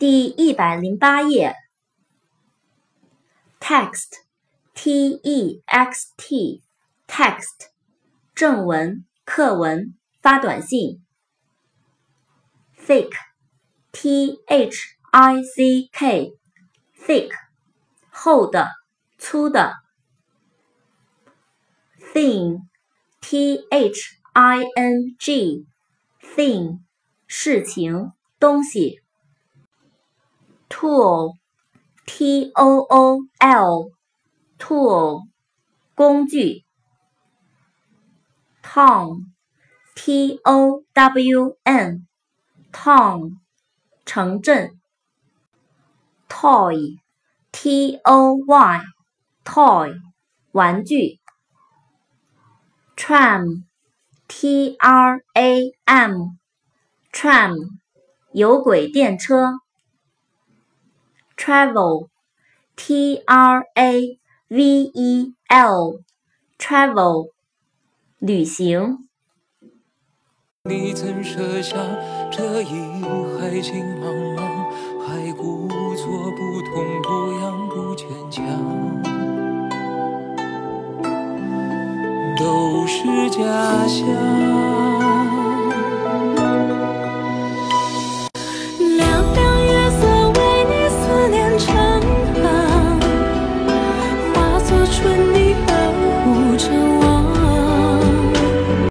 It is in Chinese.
第一百零八页。text，t-e-x-t，text，正文、课文、发短信。thick，t-h-i-c-k，thick，厚的、粗的。thing，t-h-i-n-g，thing，事情、东西。Tool，t o o l，tool，工具。town，t o w n，town，城镇。toy，t o y，toy，玩具。tram，t r a m，tram，有轨电车。Travel，t r a v e l，travel，旅行。你曾设想这一海情茫茫，还故作不痛不痒不坚强，都是假象。